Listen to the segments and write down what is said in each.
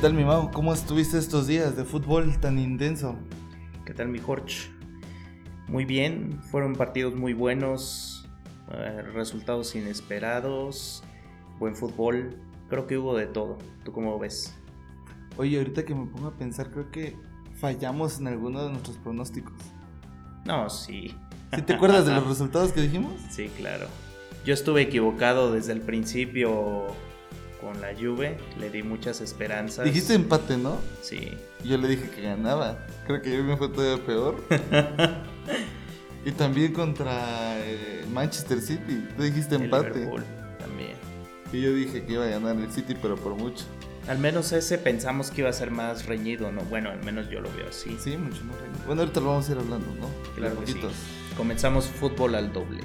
tal, mi Mau? ¿Cómo estuviste estos días de fútbol tan intenso? ¿Qué tal, mi Jorge? Muy bien, fueron partidos muy buenos, eh, resultados inesperados, buen fútbol, creo que hubo de todo. ¿Tú cómo ves? Oye, ahorita que me pongo a pensar, creo que fallamos en alguno de nuestros pronósticos. No, sí. ¿Sí te acuerdas de los resultados que dijimos? Sí, claro. Yo estuve equivocado desde el principio con la Juve, le di muchas esperanzas. Dijiste empate, ¿no? Sí. Yo le dije que ganaba. Creo que yo me fue todavía peor. y también contra eh, Manchester City. Tú dijiste El empate. Liverpool también. Y yo dije que iba a ganar el City, pero por mucho. Al menos ese pensamos que iba a ser más reñido, ¿no? Bueno, al menos yo lo veo así. Sí, mucho más reñido. Bueno, ahorita lo vamos a ir hablando, ¿no? Claro que sí. Comenzamos fútbol al doble.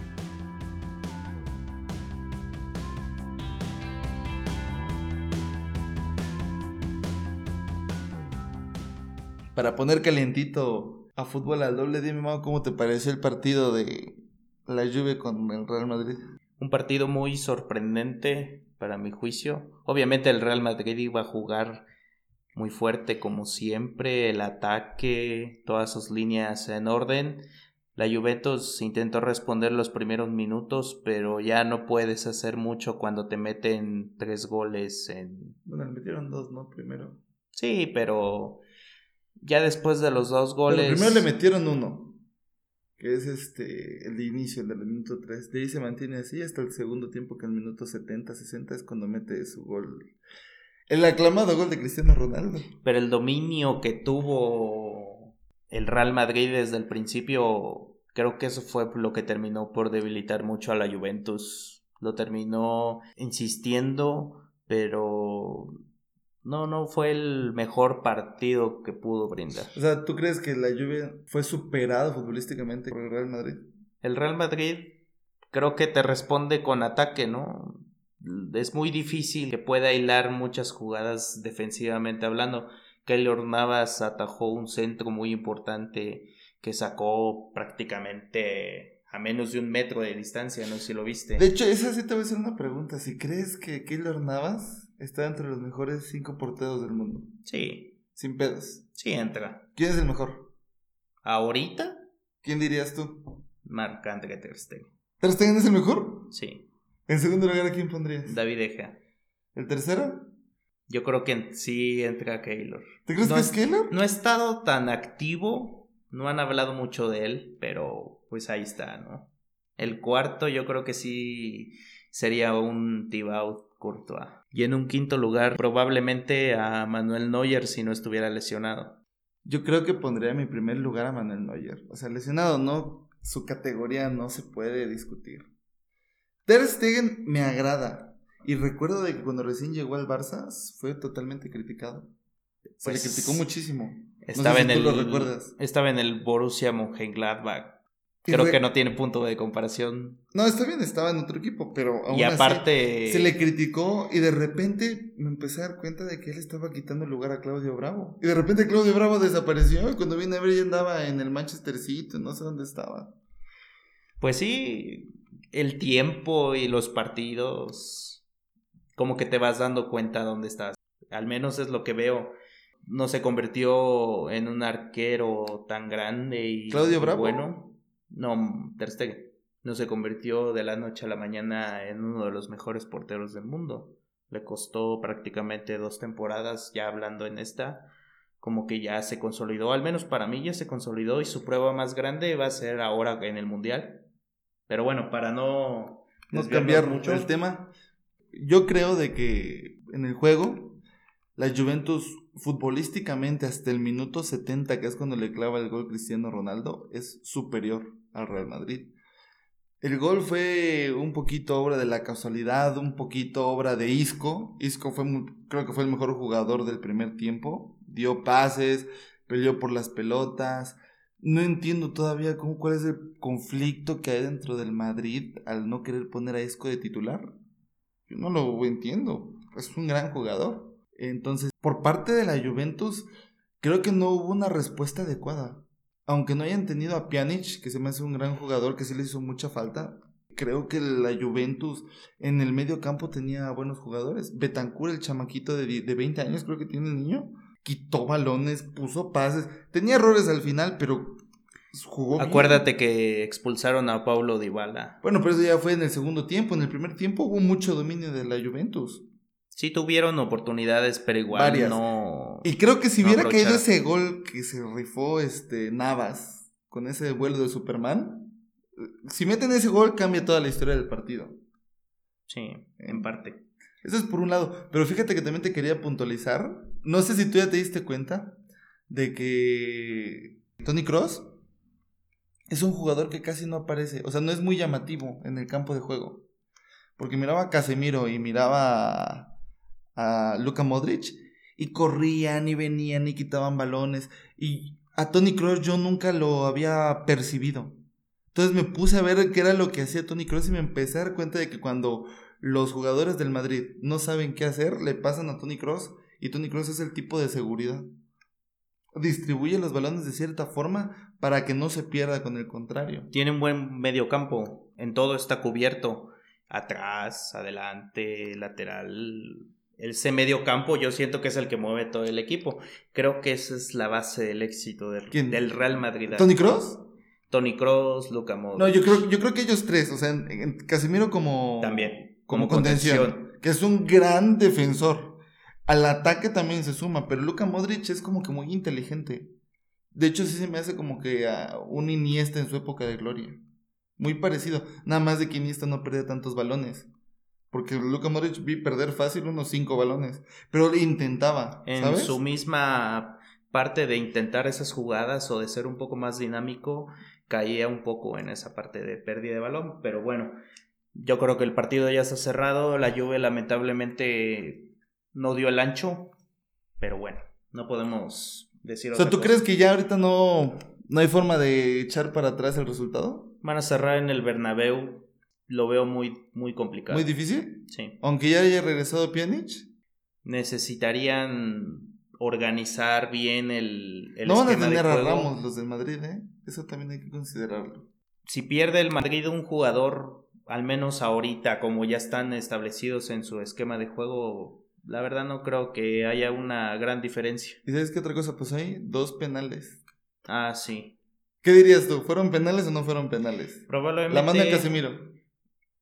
Para poner calientito a fútbol al doble, dime, Mau, ¿cómo te pareció el partido de la Juve con el Real Madrid? Un partido muy sorprendente para mi juicio. Obviamente el Real Madrid iba a jugar muy fuerte como siempre, el ataque, todas sus líneas en orden. La Juventus intentó responder los primeros minutos, pero ya no puedes hacer mucho cuando te meten tres goles en... Bueno, le metieron dos, ¿no? Primero. Sí, pero ya después de los dos Pero goles... primero le metieron uno. Que es este, el de inicio, el del minuto 3. De ahí se mantiene así hasta el segundo tiempo, que en el minuto 70, 60 es cuando mete su gol. El aclamado gol de Cristiano Ronaldo. Pero el dominio que tuvo el Real Madrid desde el principio, creo que eso fue lo que terminó por debilitar mucho a la Juventus. Lo terminó insistiendo, pero no, no fue el mejor partido que pudo brindar. O sea, ¿tú crees que la Juve fue superado futbolísticamente por el Real Madrid? El Real Madrid creo que te responde con ataque, ¿no? Es muy difícil que pueda hilar muchas jugadas defensivamente hablando. Keylor Navas atajó un centro muy importante que sacó prácticamente a menos de un metro de distancia, no sé si lo viste. De hecho, esa sí te voy a hacer una pregunta. Si crees que Keylor Navas está entre los mejores cinco porteros del mundo. Sí, Sin pedos. sí entra. ¿Quién es el mejor? Ahorita, ¿Quién dirías tú? Marc André Ter Stegen. ¿Ter Stegen es el mejor? Sí, En segundo lugar, ¿a quién pondrías? David Eja. ¿El tercero? Yo creo que sí entra Keylor. ¿Te crees No que es- Keylor? No ha estado tan activo, no han hablado mucho de él, pero pues ahí está, ¿no? El cuarto yo creo que sí sería un Thibaut Courtois. Y en un quinto lugar probablemente a Manuel Neuer si no estuviera lesionado. Yo creo que pondría en mi primer lugar a Manuel Neuer. O sea, lesionado no, su categoría no se puede discutir. Ter Stegen me agrada. Y recuerdo de que cuando recién llegó al Barça fue totalmente criticado. Se Pues, le criticó muchísimo. Estaba, sé en tú el, lo recuerdas. estaba en el Borussia Mönchengladbach. Creo re- que no tiene punto de comparación. No, está bien, estaba en otro equipo, pero aún y así aparte... se le criticó y de repente me empecé a dar cuenta de que él estaba quitando el lugar a Claudio Bravo. Y de repente Claudio Bravo desapareció y cuando vine a ver ya andaba en el Manchester City, no sé dónde estaba. Pues sí, el tiempo y los partidos, como que te vas dando cuenta dónde estás. Al menos es lo que veo. No se convirtió en un arquero tan grande y ¿Claudio Bravo? bueno. No, Ter Stegen. No se convirtió de la noche a la mañana en uno de los mejores porteros del mundo. Le costó prácticamente dos temporadas, ya hablando en esta, como que ya se consolidó, al menos para mí ya se consolidó y su prueba más grande va a ser ahora en el Mundial. Pero bueno, para no, no cambiar mucho, el tema. Yo creo de que en el juego la Juventus futbolísticamente hasta el minuto 70, que es cuando le clava el gol Cristiano Ronaldo, es superior al Real Madrid. El gol fue un poquito obra de la casualidad, un poquito obra de Isco. Isco fue creo que fue el mejor jugador del primer tiempo. Dio pases, peleó por las pelotas. No entiendo todavía cómo, cuál es el conflicto que hay dentro del Madrid al no querer poner a Isco de titular. Yo no lo entiendo. Es un gran jugador. Entonces, por parte de la Juventus, creo que no hubo una respuesta adecuada. Aunque no hayan tenido a Pjanic, que se me hace un gran jugador, que sí le hizo mucha falta. creo que la Juventus en el medio campo tenía buenos jugadores. Betancourt, el chamaquito de, de 20 años, creo que tiene el niño, quitó balones, puso pases. Tenía errores al final, pero jugó bien. Acuérdate que expulsaron a Paulo Dybala. Bueno, pero eso ya fue en el segundo tiempo. En el primer tiempo hubo mucho dominio de la Juventus. Sí tuvieron oportunidades, pero igual Varias. no... Y creo que si No hubiera caído ese gol que se rifó este Navas con ese vuelo de Superman, si meten ese gol cambia toda la historia del partido. Sí, en parte. Eso es por un lado. Pero fíjate que también te quería puntualizar. No sé si tú ya te diste cuenta de que Tony Cross es un jugador que casi no aparece. O sea, no es muy llamativo en el campo de juego. Porque miraba a Casemiro y miraba a, Luka Modric y corrían y venían y quitaban balones. Y a Tony Cross yo nunca lo había percibido. Entonces me puse a ver qué era lo que hacía Tony Cross y me empecé a dar cuenta de que cuando los jugadores del Madrid no saben qué hacer, le pasan a Tony Cross y Tony Cross es el tipo de seguridad. Distribuye los balones de cierta forma para que no se pierda con el contrario. Tiene un buen medio campo. En todo está cubierto. Atrás, adelante, lateral. Ese medio campo yo siento que es el que mueve todo el equipo. Creo que esa es la base del éxito del, ¿Quién? del Real Madrid. ¿Tony Cross? Tony Cross, Luka Modric. No, yo creo, yo creo que ellos tres, o sea, en- en Casemiro como... También. Como, contención, Que es un gran defensor. Al ataque también se suma, pero Luka Modric es como que muy inteligente. De hecho, sí se me hace como que a un Iniesta en su época de gloria. Muy parecido. Nada más de que Iniesta no perdía tantos balones. Porque Luka Modric vi perder fácil unos cinco balones. Pero intentaba, En su misma parte de intentar esas jugadas o de ser un poco más dinámico, caía un poco en esa parte de pérdida de balón. Pero bueno, yo creo que el partido ya está cerrado. La Juve lamentablemente no dio el ancho. Pero bueno, no podemos decir O sea, ¿tú cosa. crees que ya ahorita no, no hay forma de echar para atrás el resultado? Van a cerrar en el Bernabéu. Lo veo muy, muy complicado. Muy difícil. Sí. Aunque ya haya regresado Pjanic. Necesitarían organizar bien el, el no van a tener a. Ramos los del Madrid, ¿eh? Eso también hay que considerarlo. si pierde el Madrid un jugador, al menos ahorita, como ya están establecidos en su esquema de juego, la verdad no creo que haya una gran diferencia. ¿Y sabes qué otra cosa pasó ahí? Dos penales. Ah, sí. ¿Qué dirías tú? ¿Fueron penales o no fueron penales? Probablemente. La manda Casemiro.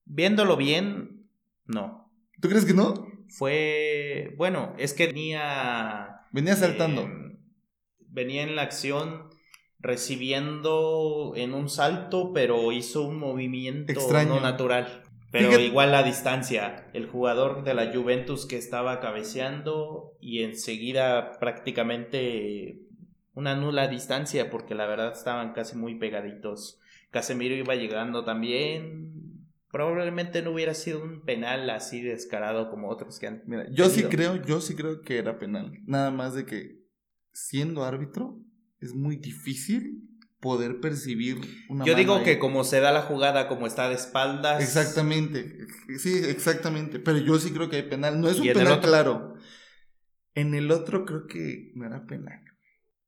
Viéndolo bien, no. ¿Tú crees que no? Fue. Bueno, es que venía. Venía saltando. eh, venía en la acción recibiendo en un salto, pero hizo un movimiento Extraño. no natural. Pero Fíjate- igual la distancia. El jugador de la Juventus que estaba cabeceando y enseguida prácticamente una nula distancia porque la verdad estaban casi muy pegaditos. Casemiro iba llegando también. Probablemente no hubiera sido un penal así descarado como otros que han. Mira, yo sí creo, yo sí creo que era penal. Nada más de que siendo árbitro es muy difícil poder percibir una Yo mano digo ahí. que como se da la jugada, como está de espaldas. Exactamente. Sí, exactamente. Pero yo sí creo que hay penal. No es un ¿Y en el penal claro. En el otro creo que no era penal.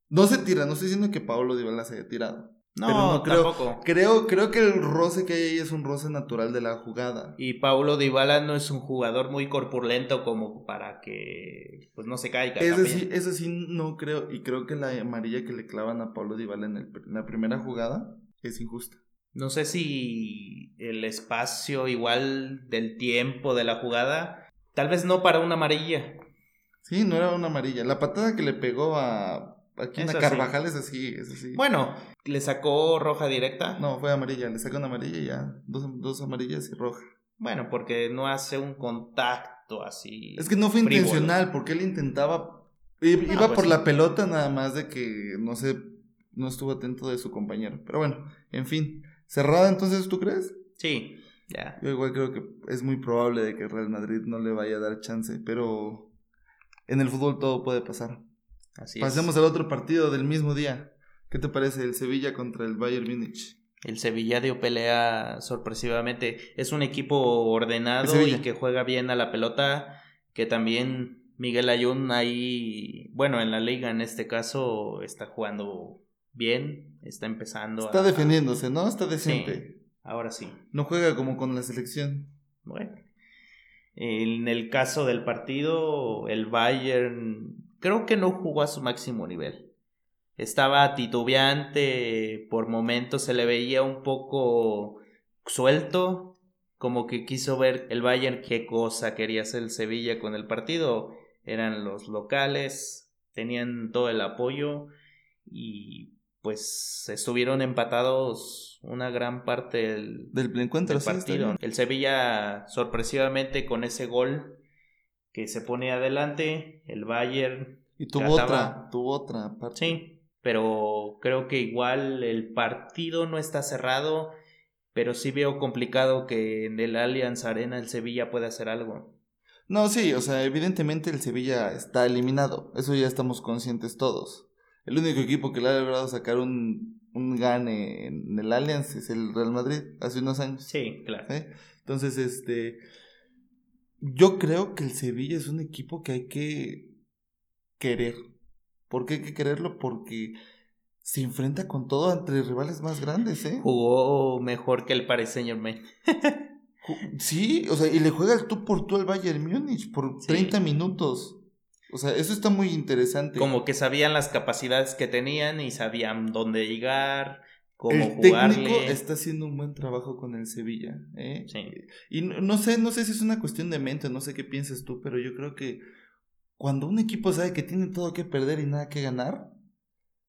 No se tira, no estoy diciendo que Pablo Dybala se haya tirado. No, no creo- tampoco. Creo, creo que el roce que hay ahí es un roce natural de la jugada. Y Paulo Dybala no es un jugador muy corpulento como para que pues no se caiga. Eso sí, eso sí no creo. Y creo que la amarilla que le clavan a Pablo Dybala en, el- en la primera jugada es injusta. No sé si el espacio igual del tiempo de la jugada, tal vez no para una amarilla. Sí, no era una amarilla. La patada que le pegó a aquí en sí. Carvajal es así, es así. Bueno, le sacó roja directa. No, fue amarilla. Le sacó una amarilla y ya. Dos, dos amarillas y roja. Bueno, porque no hace un contacto así. Es que no fue frívolo. intencional, porque él intentaba. Iba pues por sí. la pelota nada más de que no sé, no estuvo atento de su compañero. Pero bueno, en fin. ¿Cerrada entonces tú crees? Sí, ya. Yo igual creo que es muy probable de que Real Madrid no le vaya a dar chance, pero en el fútbol todo puede pasar. Así Pasemos es. al otro partido del mismo día. ¿Qué te parece el Sevilla contra el Bayern Múnich? El Sevilla dio pelea sorpresivamente. Es un equipo ordenado y que juega bien a la pelota. Que también Miguel Ayun ahí, bueno, en la liga en este caso está jugando bien. Está empezando Está a, defendiéndose, ¿no? Está decente. Ahora sí. No juega como con la selección. Bueno. En el caso del partido, el Bayern creo que no jugó a su máximo nivel. Estaba titubeante, por momentos se le veía un poco suelto, como que quiso ver el Bayern qué cosa quería hacer el Sevilla con el partido. Eran los locales, tenían todo el apoyo y pues estuvieron empatados una gran parte del, del encuentro partido. el Sevilla sorpresivamente con ese gol que se pone adelante, el Bayern y tuvo otra, tuvo otra parte. Sí, pero creo que igual el partido no está cerrado, pero sí veo complicado que en el Allianz Arena el Sevilla pueda hacer algo. No, sí, o sea, evidentemente el Sevilla está eliminado, eso ya estamos conscientes todos. El único equipo que le ha logrado sacar un, un gane en el Allianz es el Real Madrid, hace unos años. Sí, claro. Entonces, este. Yo creo que el Sevilla es un equipo que hay que querer. ¿Por qué hay que quererlo? Porque se enfrenta con todo entre rivales más grandes, ¿eh? Jugó mejor que el Paris Saint Germain. sí, o sea, y le juega el tú por tú al Bayern Múnich por 30 minutos. O sea, eso está muy interesante. Como que sabían las capacidades que tenían y sabían dónde llegar, el técnico está haciendo un buen trabajo con el Sevilla, ¿eh? Sí. Y no, sé, no sé si es una cuestión de mente, no sé qué piensas tú, pero yo creo que cuando un equipo sabe que tiene todo que perder y nada que ganar,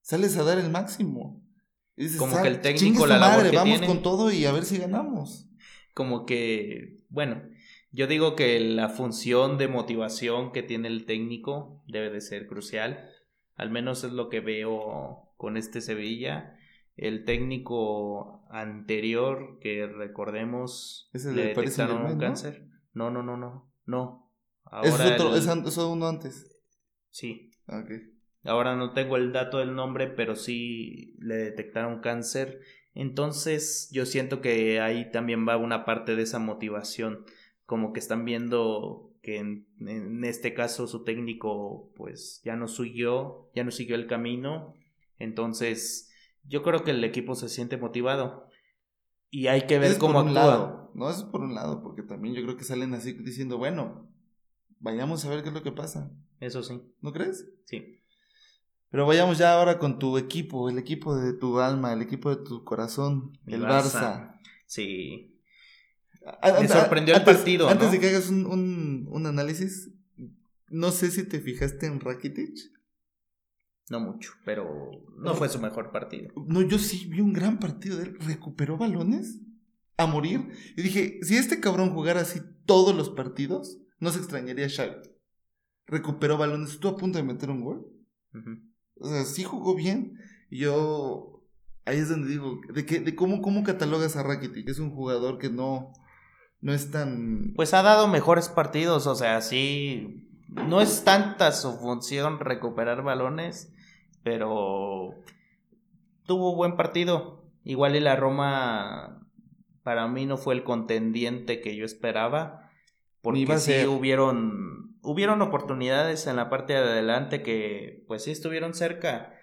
sales a dar el máximo. Como que el técnico la madre, vamos con todo y a ver si ganamos. Como que, bueno, yo digo que la función de motivación que tiene el técnico debe de ser crucial. Al menos es lo que veo con este Sevilla. El técnico anterior, que recordemos, le detectaron un cáncer. No, no, no, no. No. Ahora es otro, es, uno antes. Sí. Ahora no tengo el dato del nombre, pero sí le detectaron cáncer. Entonces yo siento que ahí también va una parte de esa motivación como que están viendo que en, este caso su técnico pues ya no siguió, ya no siguió el camino, entonces yo creo que el equipo se siente motivado y hay que ver cómo actúa. No, eso es por un lado, porque también yo creo que salen así diciendo, bueno, vayamos a ver qué es lo que pasa. Eso sí. ¿No crees? Sí. Pero vayamos ya ahora con tu equipo, el equipo de tu alma, el equipo de tu corazón, el, Barça. Sí. Me sorprendió el partido. Antes de que hagas un, un, análisis, no sé si te fijaste en Rakitic. No mucho, pero no, fue su mejor partido. No, yo sí vi un gran partido de él. Recuperó balones a morir. Y dije, si este cabrón jugara así todos los partidos, no se extrañaría a Xavi. Recuperó balones. Estuvo a punto de meter un gol. O sea, sí jugó bien. Y yo. Ahí es donde digo, de, que, de cómo, cómo catalogas a Rakitic. Es un jugador que no no es tan... Pues ha dado mejores partidos, o sea, sí, no es tanta su función recuperar balones, pero tuvo buen partido. Igual y la Roma para mí no fue el contendiente que yo esperaba, porque sí hubieron hubieron oportunidades en la parte de adelante que pues sí estuvieron cerca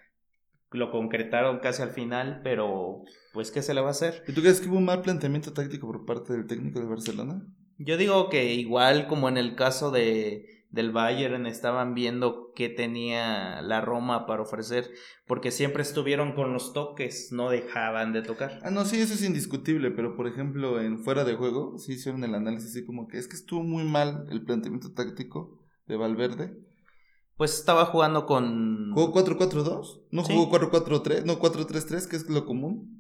lo concretaron casi al final, pero pues ¿qué se le va a hacer? ¿Y tú crees que hubo un mal planteamiento táctico por parte del técnico de Barcelona? Yo digo que igual como en el caso de del Bayern estaban viendo qué tenía la Roma para ofrecer, porque siempre estuvieron con los toques, no dejaban de tocar. Ah, no, sí, eso es indiscutible, pero por ejemplo, en fuera de juego, sí hicieron el análisis así como que es que estuvo muy mal el planteamiento táctico de Valverde pues estaba jugando con... ¿Jugó 4-4-2? ¿No jugó 4-4-3? ¿No 4-3-3, que es lo común?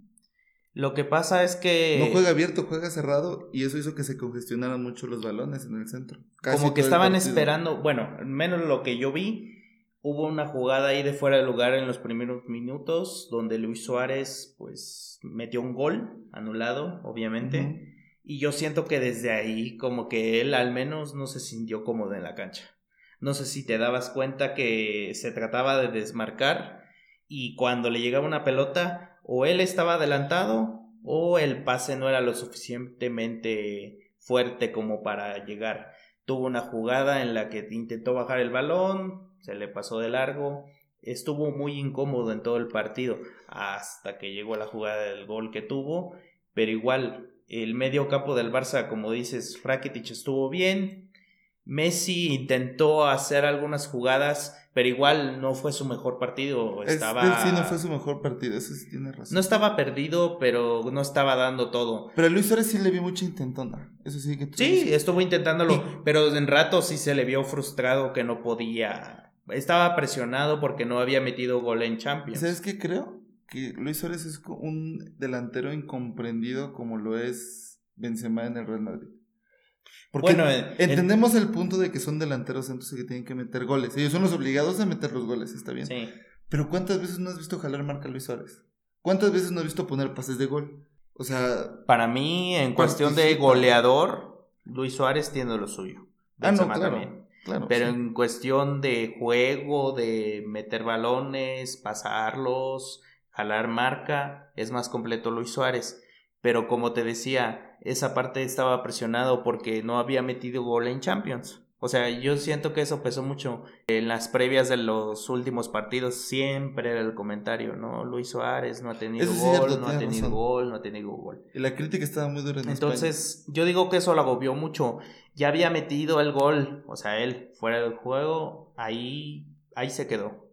Lo que pasa es que... No juega abierto, juega cerrado y eso hizo que se congestionaran mucho los balones en el centro. Como que estaban esperando, bueno, menos lo que yo vi, hubo una jugada ahí de fuera de lugar en los primeros minutos donde Luis Suárez pues metió un gol anulado, obviamente. Y yo siento que desde ahí como que él al menos no se sintió cómodo en la cancha. No sé si te dabas cuenta que se trataba de desmarcar y cuando le llegaba una pelota o él estaba adelantado o el pase no era lo suficientemente fuerte como para llegar. Tuvo una jugada en la que intentó bajar el balón, se le pasó de largo, estuvo muy incómodo en todo el partido hasta que llegó la jugada del gol que tuvo pero igual, el medio campo del Barça, como dices, Frakitic estuvo bien. Messi intentó hacer algunas jugadas, pero igual no fue su mejor partido. Estaba... sí, no fue su mejor partido, eso sí tiene razón. No estaba perdido, pero no estaba dando todo. Pero a Luis Suárez sí le vi mucha intentona. Eso sí que Sí, estuvo intentándolo, pero en rato sí se le vio frustrado que no podía. Estaba presionado porque no había metido gol en Champions. ¿Sabes qué creo? Que Luis Suárez es un delantero incomprendido como lo es Benzema en el Real Madrid. Porque bueno, entendemos el punto de que son delanteros entonces que tienen que meter goles. Ellos son los obligados a meter los goles, está bien. Sí. Pero ¿cuántas veces no has visto jalar marca Luis Suárez? ¿Cuántas veces no has visto poner pases de gol? O sea... Para mí, en cuestión de goleador, Luis Suárez tiene lo suyo. ah, no, claro. Claro, Pero en cuestión de juego, de meter balones, pasarlos, jalar marca, es más completo Luis Suárez. Pero como te decía, esa parte estaba presionado porque no había metido gol en Champions. O sea, yo siento que eso pesó mucho. En las previas de los últimos partidos siempre era el comentario, ¿no? Luis Suárez no ha tenido gol, no ha tenido gol, no ha tenido gol. Y la crítica estaba muy dura en Entonces, yo digo que eso lo agobió mucho. Ya había metido el gol, o sea, él fuera del juego, ahí, ahí se quedó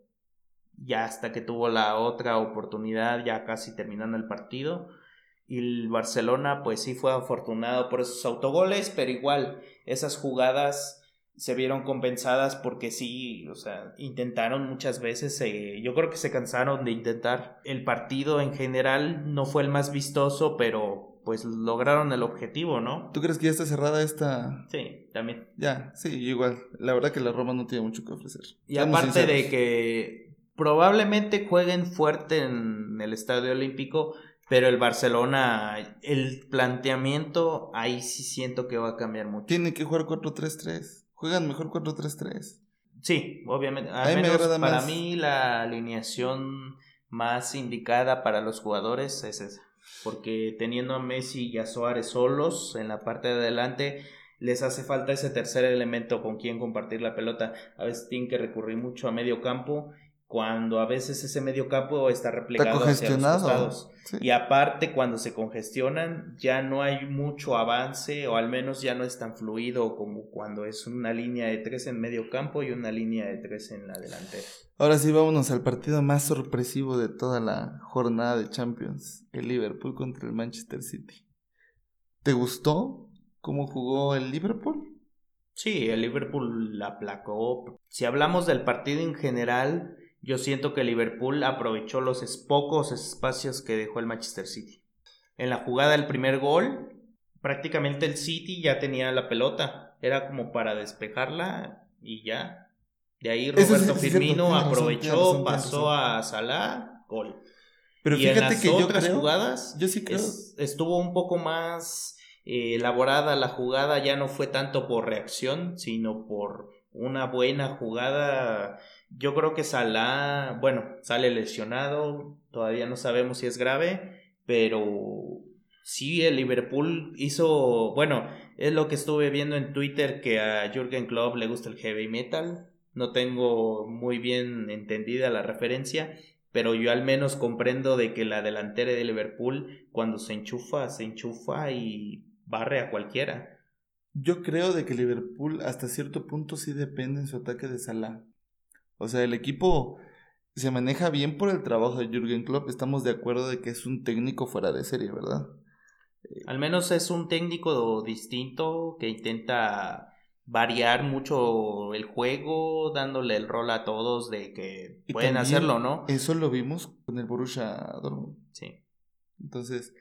ya hasta que tuvo la otra oportunidad, ya casi terminando el partido. Y el Barcelona, pues sí fue afortunado por esos autogoles, pero igual esas jugadas se vieron compensadas porque sí, o sea, intentaron muchas veces, eh, yo creo que se cansaron de intentar. El partido en general no fue el más vistoso, pero pues lograron el objetivo, ¿no? ¿Tú crees que ya está cerrada esta? Sí, también. Ya, sí, igual. La verdad que la Roma no tiene mucho que ofrecer. Y aparte de que probablemente jueguen fuerte en el Estadio Olímpico, pero el Barcelona, el planteamiento, ahí sí siento que va a cambiar mucho. Tiene que jugar 4-3-3. Juegan mejor 4-3-3. Sí, obviamente. Al menos para mí la alineación más indicada para los jugadores es esa. Porque teniendo a Messi y a Suárez solos en la parte de adelante, les hace falta ese tercer elemento con quien compartir la pelota. A veces tienen que recurrir mucho a medio campo cuando a veces ese medio campo está replegado hacia los costados. Y aparte, cuando se congestionan, ya no hay mucho avance, o al menos ya no es tan fluido como cuando es una línea de tres en medio campo y una línea de tres en la delantera. Ahora sí, vámonos al partido más sorpresivo de toda la jornada de Champions, el Liverpool contra el Manchester City. ¿Te gustó cómo jugó el Liverpool? Sí, el Liverpool la aplacó. Si hablamos del partido en general, yo siento que Liverpool aprovechó los pocos espacios que dejó el Manchester City. En la jugada del primer gol, prácticamente el City ya tenía la pelota. Era como para despejarla y ya. De ahí Roberto Firmino aprovechó, pasó a Salah, gol. Pero y fíjate en las que otras jugadas yo estuvo un poco más eh, elaborada la jugada, ya no fue tanto por reacción, sino por una buena jugada yo creo que Salah, bueno, sale lesionado, todavía no sabemos si es grave, pero sí, el Liverpool hizo, bueno, es lo que estuve viendo en Twitter que a Jürgen Klopp le gusta el heavy metal. No tengo muy bien entendida la referencia, pero yo al menos comprendo de que la delantera de Liverpool cuando se enchufa, se enchufa y barre a cualquiera. Yo creo de que Liverpool hasta cierto punto sí depende en su ataque de Salah. O sea, el equipo se maneja bien por el trabajo de Jürgen Klopp. Estamos de acuerdo de que es un técnico fuera de serie, ¿verdad? Eh, Al menos es un técnico distinto que intenta variar mucho el juego, dándole el rol a todos de que pueden hacerlo, ¿no? Eso lo vimos con el Borussia Dortmund. Sí. Entonces,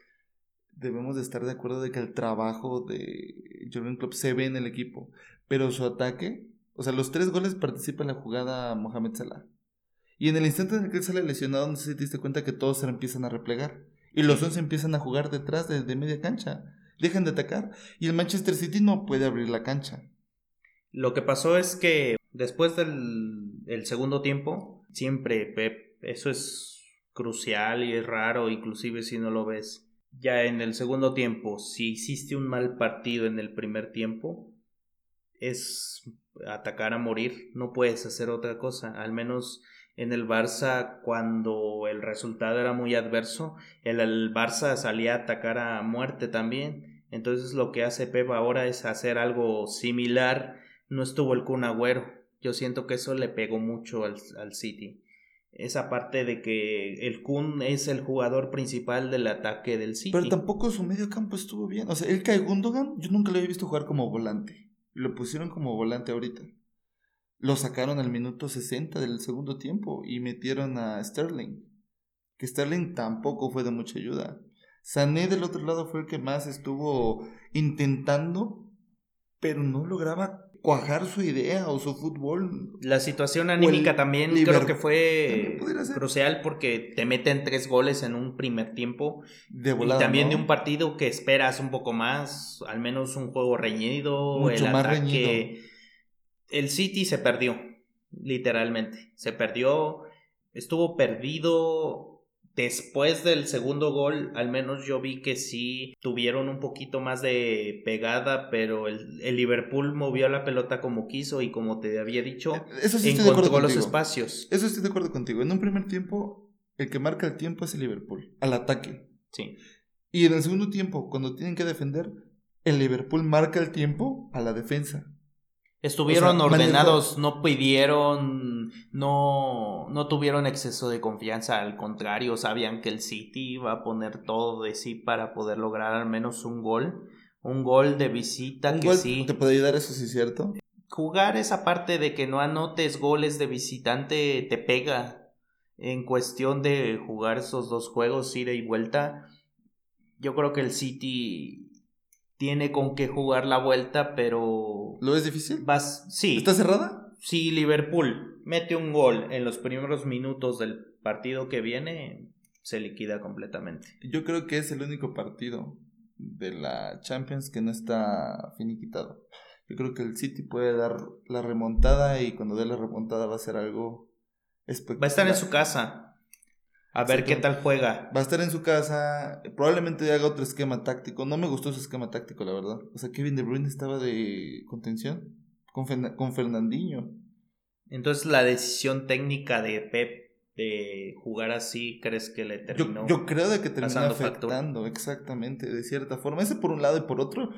debemos de estar de acuerdo de que el trabajo de Jürgen Klopp se ve en el equipo, pero su ataque o sea, los tres goles participa en la jugada Mohamed Salah. Y en el instante en el que él sale lesionado, no sé si te diste cuenta que todos se empiezan a replegar. Y los 11 empiezan a jugar detrás de, media cancha. Dejan de atacar. Y el Manchester City no puede abrir la cancha. Lo que pasó es que después del segundo tiempo, siempre Pep, eso es crucial y es raro, inclusive si no lo ves. Ya en el segundo tiempo, si hiciste un mal partido en el primer tiempo, es atacar a morir, no puedes hacer otra cosa, al menos en el Barça cuando el resultado era muy adverso, el, el, Barça salía a atacar a muerte también. Entonces lo que hace Pep ahora es hacer algo similar. No estuvo el Kun Agüero. Yo siento que eso le pegó mucho al, al City. Esa parte de que el Kun es el jugador principal del ataque del City. Pero tampoco su medio campo estuvo bien. O sea, el Kai Gundogan, yo nunca lo había visto jugar como volante. Lo pusieron como volante ahorita. Lo sacaron al minuto 60 del segundo tiempo y metieron a Sterling. Que Sterling tampoco fue de mucha ayuda. Sané del otro lado fue el que más estuvo intentando, pero no lograba cuajar su idea o su fútbol. La situación anímica también creo que fue crucial porque te meten tres goles en un primer tiempo. De y también de un partido que esperas un poco más, al menos un juego reñido. Mucho más reñido el City se perdió, literalmente. Se perdió, estuvo perdido. Después del segundo gol, al menos yo vi que sí tuvieron un poquito más de pegada, pero el, Liverpool movió la pelota como quiso y como te había dicho, Eso sí encontró los espacios. Eso estoy de acuerdo contigo. En un primer tiempo, el que marca el tiempo es el Liverpool, al ataque. Sí. Y en el segundo tiempo, cuando tienen que defender, el Liverpool marca el tiempo a la defensa. Estuvieron ordenados, no pidieron, no, no tuvieron exceso de confianza, al contrario, sabían que el City iba a poner todo de sí para poder lograr al menos un gol, un gol de visita que sí. ¿Te puede ayudar eso, sí cierto? Jugar esa parte de que no anotes goles de visitante te pega en cuestión de jugar esos dos juegos, ida y vuelta. Yo creo que el City tiene con qué jugar la vuelta, pero... ¿Lo es difícil? Vas, sí. ¿Está cerrada? Si Liverpool mete un gol en los primeros minutos del partido que viene, se liquida completamente. Yo creo que es el único partido de la Champions que no está finiquitado. Yo creo que el City puede dar la remontada y cuando dé la remontada va a ser algo espectacular. Va a estar en su casa. A ver qué tal juega. Va a estar en su casa. Probablemente haga otro esquema táctico. No me gustó su esquema táctico, la verdad. O sea, Kevin De Bruyne estaba de contención con, con Fernandinho. Entonces, la decisión técnica de Pep de jugar así, ¿crees que le terminó? Yo, creo de que terminó afectando, exactamente, de cierta forma. Ese por un lado y por otro,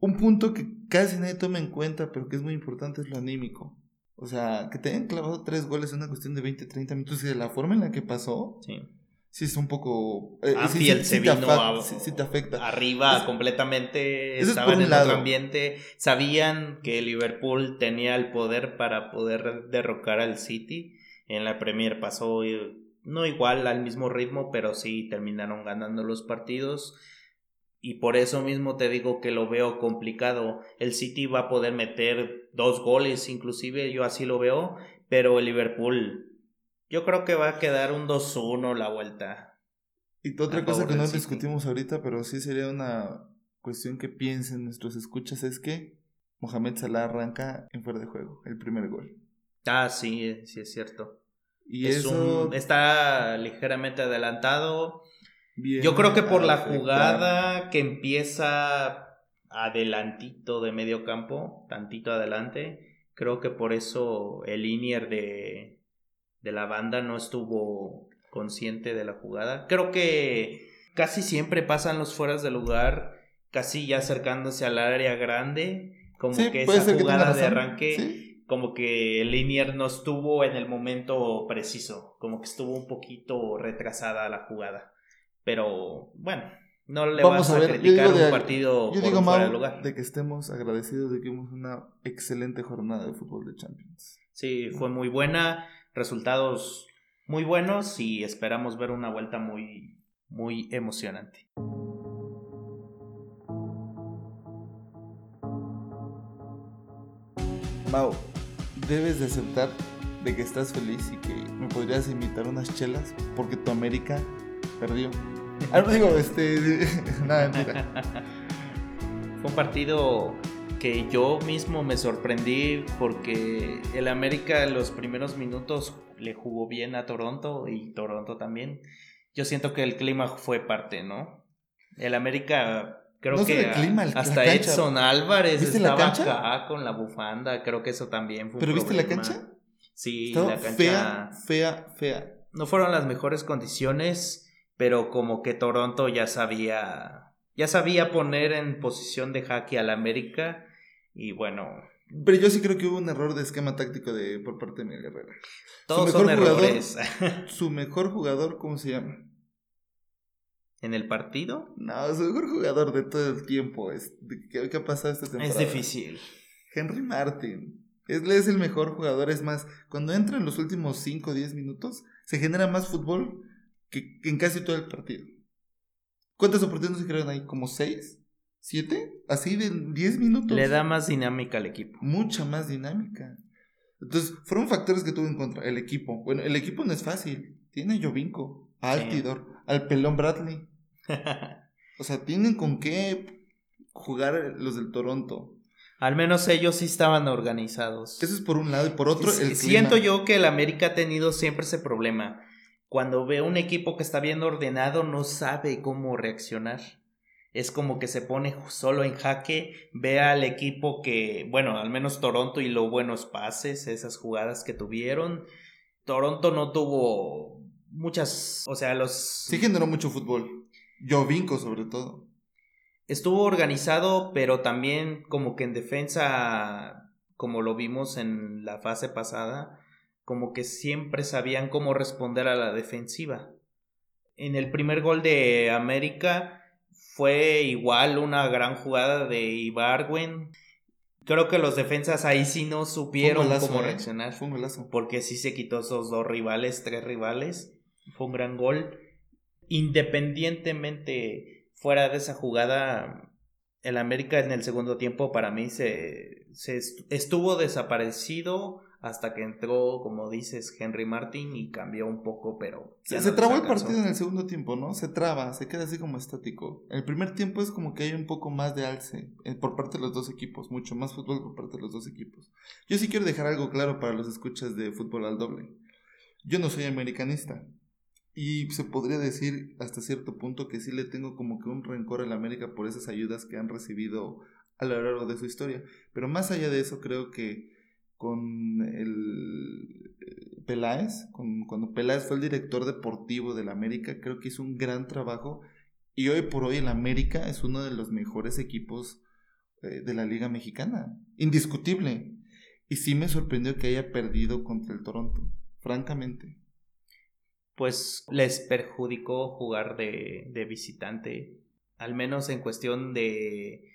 un punto que casi nadie toma en cuenta, pero que es muy importante, es lo anímico. O sea, que te hayan clavado tres goles en una cuestión de 20, 30 minutos y de la forma en la que pasó. Sí. Sí, es un poco. Eh, sí, se vino te afecta. arriba completamente. estaban en otro ambiente. Sabían que Liverpool tenía el poder para poder derrocar al City. En la Premier pasó, eh, no igual al mismo ritmo, pero sí terminaron ganando los partidos y por eso mismo te digo que lo veo complicado. El City va a poder meter dos goles, inclusive yo así lo veo, pero el Liverpool, yo creo que va a quedar un 2-1 la vuelta. Y otra cosa que no discutimos ahorita, pero sí sería una cuestión que piensen nuestros escuchas, es que Mohamed Salah arranca en fuera de juego, el primer gol. Ah, sí, sí es cierto. Y eso... está ligeramente adelantado yo creo que por la jugada que empieza adelantito de medio campo, tantito adelante, creo que por eso el linier de, de la banda no estuvo consciente de la jugada. Creo que casi siempre pasan los fueras de lugar, casi ya acercándose al área grande, como que esa jugada de arranque, como que el linier no estuvo en el momento preciso, como que estuvo un poquito retrasada la jugada. Pero bueno, no le vamos a, criticar un partido yo digo fuera de lugar. De que estemos agradecidos de que hemos una excelente jornada de fútbol de Champions. Sí, fue muy buena, resultados muy buenos y esperamos ver una vuelta muy, muy emocionante. Mau, debes de aceptar de que estás feliz y que me podrías invitar unas chelas porque tu América perdió. Ah, no digo, este. Nada, mentira. Fue un partido que yo mismo me sorprendí porque el América en los primeros minutos le jugó bien a Toronto y Toronto también. Yo siento que el clima fue parte, ¿no? El América creo que hasta Edson Álvarez estaba acá con la bufanda, creo que eso también fue ¿Pero viste la cancha? Sí, Estaba la cancha. fea, fea, fea. No fueron las mejores condiciones, pero como que Toronto ya sabía. Ya sabía poner en posición de jaque al América. Y bueno, Pero yo sí creo que hubo un error de esquema táctico de, por parte de Miguel Herrera. todos mejor son jugador- errores. Su mejor jugador, ¿cómo se llama? en el partido No, su mejor jugador de todo el tiempo. Es, ¿qué, ha pasado esta temporada? es difícil. Henry Martin. Él es el mejor jugador. Es más, cuando entra en los últimos 5 o 10 minutos, se genera más fútbol que, en casi todo el partido. ¿Cuántas oportunidades se crearon ahí? ¿Como 6? ¿7? Así de 10 minutos. Le da más dinámica al equipo. mucha más dinámica. Entonces, fueron factores que tuvo en contra. El equipo. Bueno, el equipo no es fácil. Tiene a Jovinko, a Sí. Altidor, al pelón Bradley. O sea, tienen con qué jugar los del Toronto. Al menos ellos sí estaban organizados. Eso es por un lado. Y por otro, el Siento clima. yo que el América ha tenido siempre ese problema. Cuando ve un equipo que está bien ordenado, no sabe cómo reaccionar. Es como que se pone solo en jaque, ve al equipo que, bueno, al menos Toronto y los buenos pases, esas jugadas que tuvieron. Toronto no tuvo muchas, o sea, los... Sí generó mucho fútbol. Jovinko, sobre todo. Estuvo organizado, pero también como que en defensa, como lo vimos en la fase pasada, como que siempre sabían cómo responder a la defensiva. En el primer gol de América fue igual una gran jugada de Ibargüen. Creo que los defensas ahí sí no supieron golazo, cómo ¿eh? reaccionar Fue un golazo. porque sí se quitó esos dos rivales, tres rivales. Fue un gran gol. Independientemente fuera de esa jugada, el América en el segundo tiempo para mí se, se est- estuvo desaparecido hasta que entró, como dices, Henry Martin y cambió un poco, pero... Se, ya se no trabó el partido en el segundo tiempo, ¿no? Se traba, se queda así como estático. El primer tiempo es como que hay un poco más de alce eh, por parte de los dos equipos, mucho más fútbol por parte de los dos equipos. Yo sí quiero dejar algo claro para los escuchas de fútbol al doble. Yo no soy americanista. Y se podría decir hasta cierto punto que sí le tengo como que un rencor a la América por esas ayudas que han recibido a lo largo de su historia. Pero más allá de eso, creo que con el eh, Peláez, cuando Peláez fue el director deportivo del América, creo que hizo un gran trabajo y hoy por hoy el América es uno de los mejores equipos eh, de la Liga Mexicana, indiscutible. Y sí me sorprendió que haya perdido contra el Toronto, francamente. pues les perjudicó jugar de, de visitante, al menos en cuestión de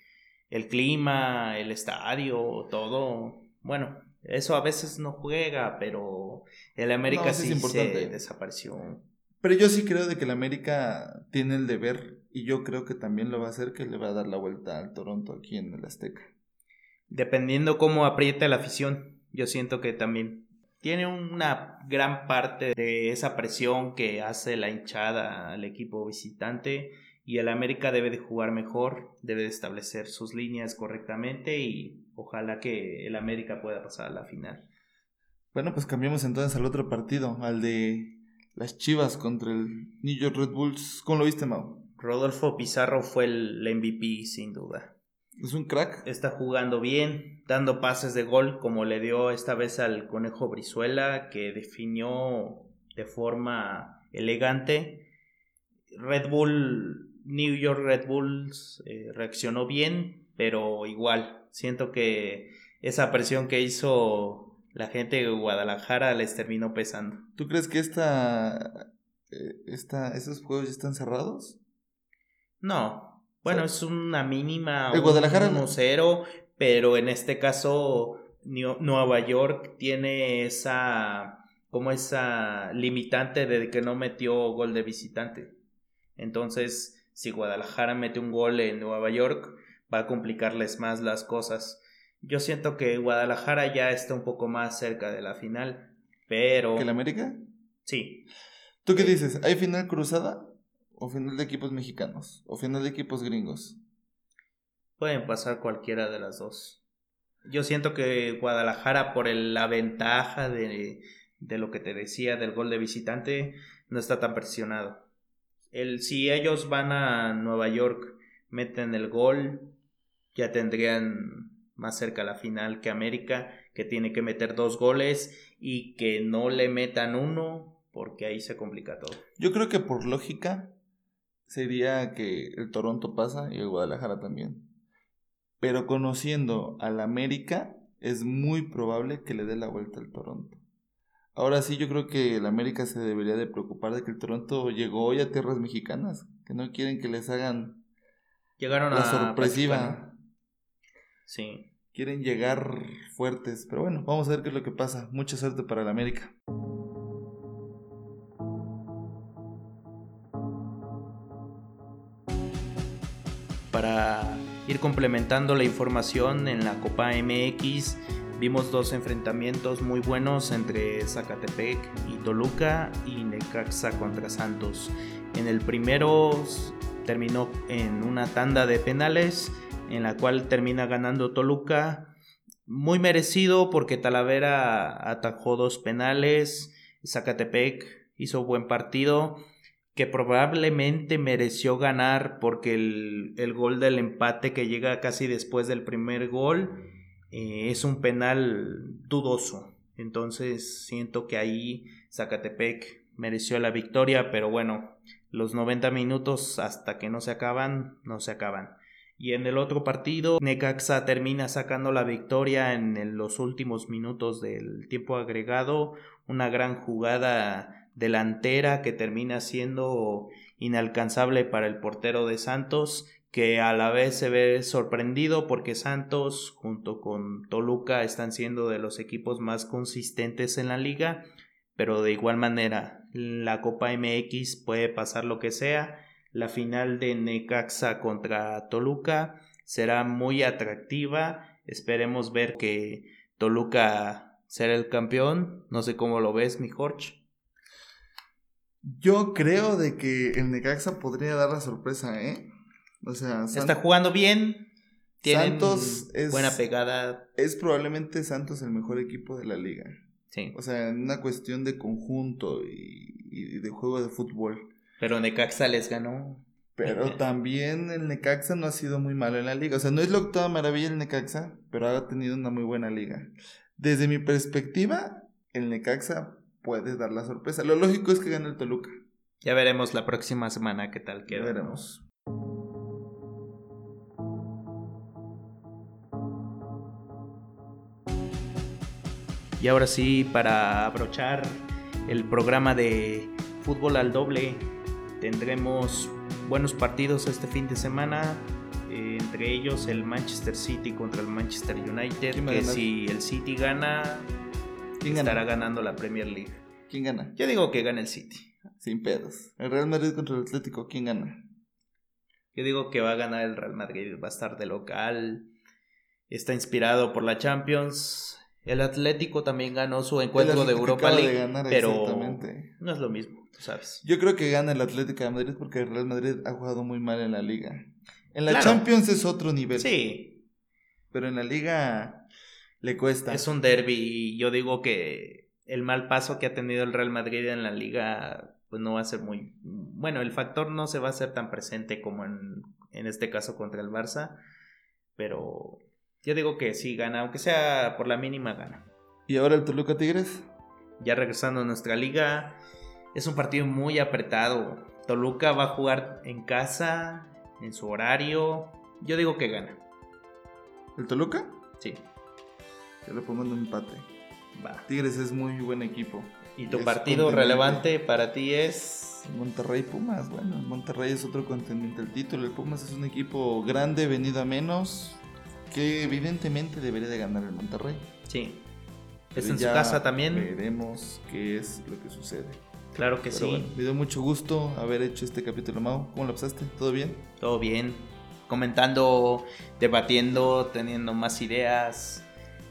el clima, el estadio, todo. Bueno, eso a veces no juega, pero el América No, sí es importante. se desapareció. Pero yo sí creo de que el América tiene el deber y yo creo que también lo va a hacer que le va a dar la vuelta al Toronto aquí en el Azteca. Dependiendo cómo aprieta la afición, yo siento que también tiene una gran parte de esa presión que hace la hinchada al equipo visitante y el América debe de jugar mejor, debe de establecer sus líneas correctamente y ojalá que el América pueda pasar a la final. Bueno, pues cambiamos entonces al otro partido, al de las Chivas contra el New York Red Bulls. ¿Cómo lo viste, Mau? Rodolfo Pizarro fue el MVP sin duda. Es un crack. Está jugando bien, dando pases de gol como le dio esta vez al Conejo Brizuela, que definió de forma elegante. Red Bull, New York Red Bulls eh, reaccionó bien, pero igual, siento que esa presión que hizo la gente de Guadalajara les terminó pesando. ¿Tú crees que esta, eh, esta, esos juegos ya están cerrados? No, bueno, es una mínima El Guadalajara- 1-0, pero en este caso Nue- Nueva York tiene esa como esa limitante de que no metió gol de visitante. Entonces, si Guadalajara mete un gol en Nueva York, va a complicarles más las cosas. Yo siento que Guadalajara ya está un poco más cerca de la final, pero ¿Que el América? sí, ¿Tú qué dices? ¿Hay final cruzada? ¿O final de equipos mexicanos? ¿O final de equipos gringos? Pueden pasar cualquiera de las dos. Yo siento que Guadalajara, por el- la ventaja de, de lo que te decía del gol de visitante, no está tan presionado. El, si ellos van a Nueva York, meten el gol, ya tendrían más cerca la final que América, que tiene que meter dos goles y que no le metan uno, porque ahí se complica todo. Yo creo que por lógica sería que el Toronto pasa y el Guadalajara también. Pero conociendo al América, es muy probable que le dé la vuelta al Toronto. Ahora sí, yo creo que el América se debería de preocupar de que el Toronto llegó hoy a tierras mexicanas, que no quieren que les hagan Llegaron la a sorpresiva. Sí. Quieren llegar fuertes, pero bueno, vamos a ver qué es lo que pasa. Mucha suerte para el América. Para ir complementando la información en la Copa MX, vimos dos enfrentamientos muy buenos entre Zacatepec y Toluca y Necaxa contra Santos. En el primero terminó en una tanda de penales en la cual termina ganando Toluca. Muy merecido porque Talavera atajó dos penales, Zacatepec hizo buen partido que probablemente mereció ganar porque el, el, gol del empate que llega casi después del primer gol eh, es un penal dudoso. Entonces siento que ahí Zacatepec mereció la victoria, pero bueno, los 90 minutos hasta que no se acaban, no se acaban. Y en el otro partido, Necaxa termina sacando la victoria en los últimos minutos del tiempo agregado, una gran jugada delantera que termina siendo inalcanzable para el portero de Santos, que a la vez se ve sorprendido porque Santos junto con Toluca están siendo de los equipos más consistentes en la liga, pero de igual manera la Copa MX puede pasar lo que sea, la final de Necaxa contra Toluca será muy atractiva, esperemos ver que Toluca será el campeón, no sé cómo lo ves mi Jorge. Yo creo de que el Necaxa podría dar la sorpresa, ¿eh? O sea, está jugando bien. Santos es buena pegada. Es probablemente Santos el mejor equipo de la liga. Sí. O sea, en una cuestión de conjunto y, de juego de fútbol. Pero Necaxa les ganó. Pero también el Necaxa no ha sido muy malo en la liga. O sea, no es la octava maravilla el Necaxa, pero ha tenido una muy buena liga. Desde mi perspectiva, el Necaxa puede dar la sorpresa. Lo lógico es que gane el Toluca. Ya veremos la próxima semana qué tal queda. Ya veremos. Y ahora sí, para abrochar el programa de fútbol al doble, tendremos buenos partidos este fin de semana. Eh, entre ellos el Manchester City contra el Manchester United. Que si el City gana, ¿Quién estará ganando la Premier League. ¿Quién gana? Yo digo que gana el City. Sin pedos. El Real Madrid contra el Atlético, ¿quién gana? Yo digo que va a ganar el Real Madrid, va a estar de local. Está inspirado por la Champions. El Atlético también ganó su encuentro de Europa League, pero no es lo mismo, tú sabes. Yo creo que gana el Atlético de Madrid porque el Real Madrid ha jugado muy mal en la liga. En la Champions es otro nivel. Sí. Pero en la liga le cuesta. Es un derby y yo digo que el mal paso que ha tenido el Real Madrid en la liga pues no va a ser muy bueno, el factor no se va a hacer tan presente como en, en este caso contra el Barça, pero yo digo que sí gana, aunque sea por la mínima gana. ¿Y ahora el Toluca Tigres? Ya regresando a nuestra liga, es un partido muy apretado. Toluca va a jugar en casa, en su horario. Yo digo que gana. ¿El Toluca? Sí. Yo le pongo un empate. Va. Tigres es muy buen equipo. ¿Y tu partido relevante para ti es? Monterrey Pumas. Bueno, Monterrey es otro contendiente del título. El Pumas es un equipo grande, venido a menos, que evidentemente debería de ganar el Monterrey. Sí. es en su casa también. Veremos qué es lo que sucede. Claro que sí. me dio mucho gusto haber hecho este capítulo, Mau. ¿Cómo lo pasaste? ¿Todo bien? Todo bien. Comentando, debatiendo, teniendo más ideas,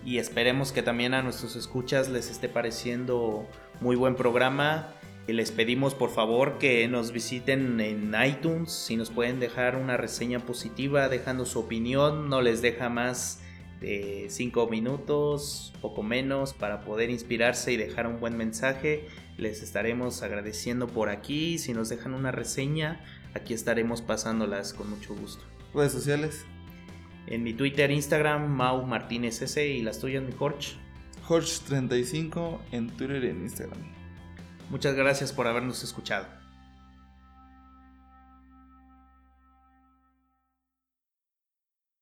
y esperemos que también a nuestros escuchas les esté pareciendo muy buen programa. Y les pedimos por favor que nos visiten en iTunes, si nos pueden dejar una reseña positiva, dejando su opinión, no les deja más de 5 minutos, poco menos, para poder inspirarse y dejar un buen mensaje. Les estaremos agradeciendo por aquí, si nos dejan una reseña, aquí estaremos pasándolas con mucho gusto. Redes sociales. En mi Twitter, Instagram, Mau Martínez S y las tuyas, mi Jorge. Jorge35 en Twitter y en Instagram. Muchas gracias por habernos escuchado.